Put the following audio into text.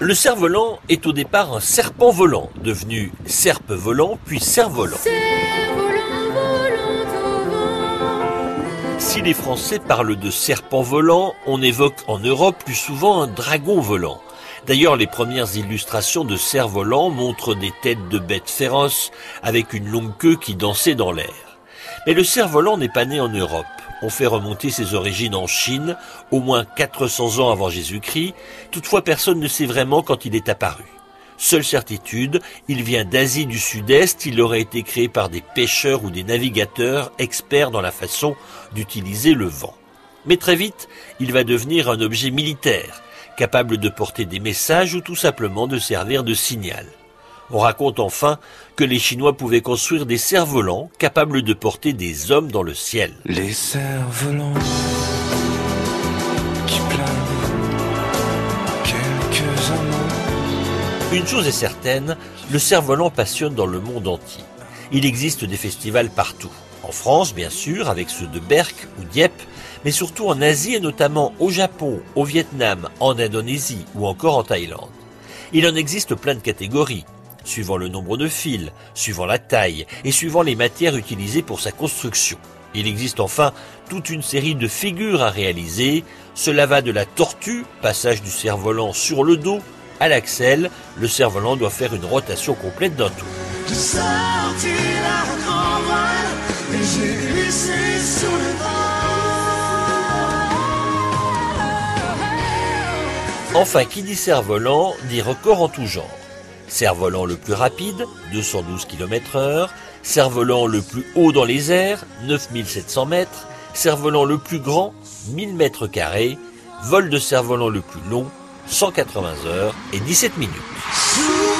Le cerf-volant est au départ un serpent volant, devenu serpe volant puis cerf-volant. Si les Français parlent de serpent volant, on évoque en Europe plus souvent un dragon volant. D'ailleurs, les premières illustrations de cerfs-volants montrent des têtes de bêtes féroces avec une longue queue qui dansait dans l'air. Mais le cerf-volant n'est pas né en Europe. On fait remonter ses origines en Chine, au moins 400 ans avant Jésus-Christ. Toutefois, personne ne sait vraiment quand il est apparu. Seule certitude, il vient d'Asie du Sud-Est, il aurait été créé par des pêcheurs ou des navigateurs experts dans la façon d'utiliser le vent. Mais très vite, il va devenir un objet militaire, capable de porter des messages ou tout simplement de servir de signal. On raconte enfin que les Chinois pouvaient construire des cerfs-volants capables de porter des hommes dans le ciel. Les cerfs-volants qui planent quelques amants. Une chose est certaine, le cerf-volant passionne dans le monde entier. Il existe des festivals partout. En France, bien sûr, avec ceux de Berck ou Dieppe, mais surtout en Asie et notamment au Japon, au Vietnam, en Indonésie ou encore en Thaïlande. Il en existe plein de catégories, suivant le nombre de fils, suivant la taille et suivant les matières utilisées pour sa construction. Il existe enfin toute une série de figures à réaliser. Cela va de la tortue, passage du cerf-volant sur le dos, à l'axel. Le cerf-volant doit faire une rotation complète d'un tour. Enfin, qui dit cerf-volant dit record en tout genre. Cerf-volant le plus rapide, 212 km heure. Cerf-volant le plus haut dans les airs, 9700 mètres. Cerf-volant le plus grand, 1000 mètres carrés. Vol de cerf-volant le plus long, 180 heures et 17 minutes.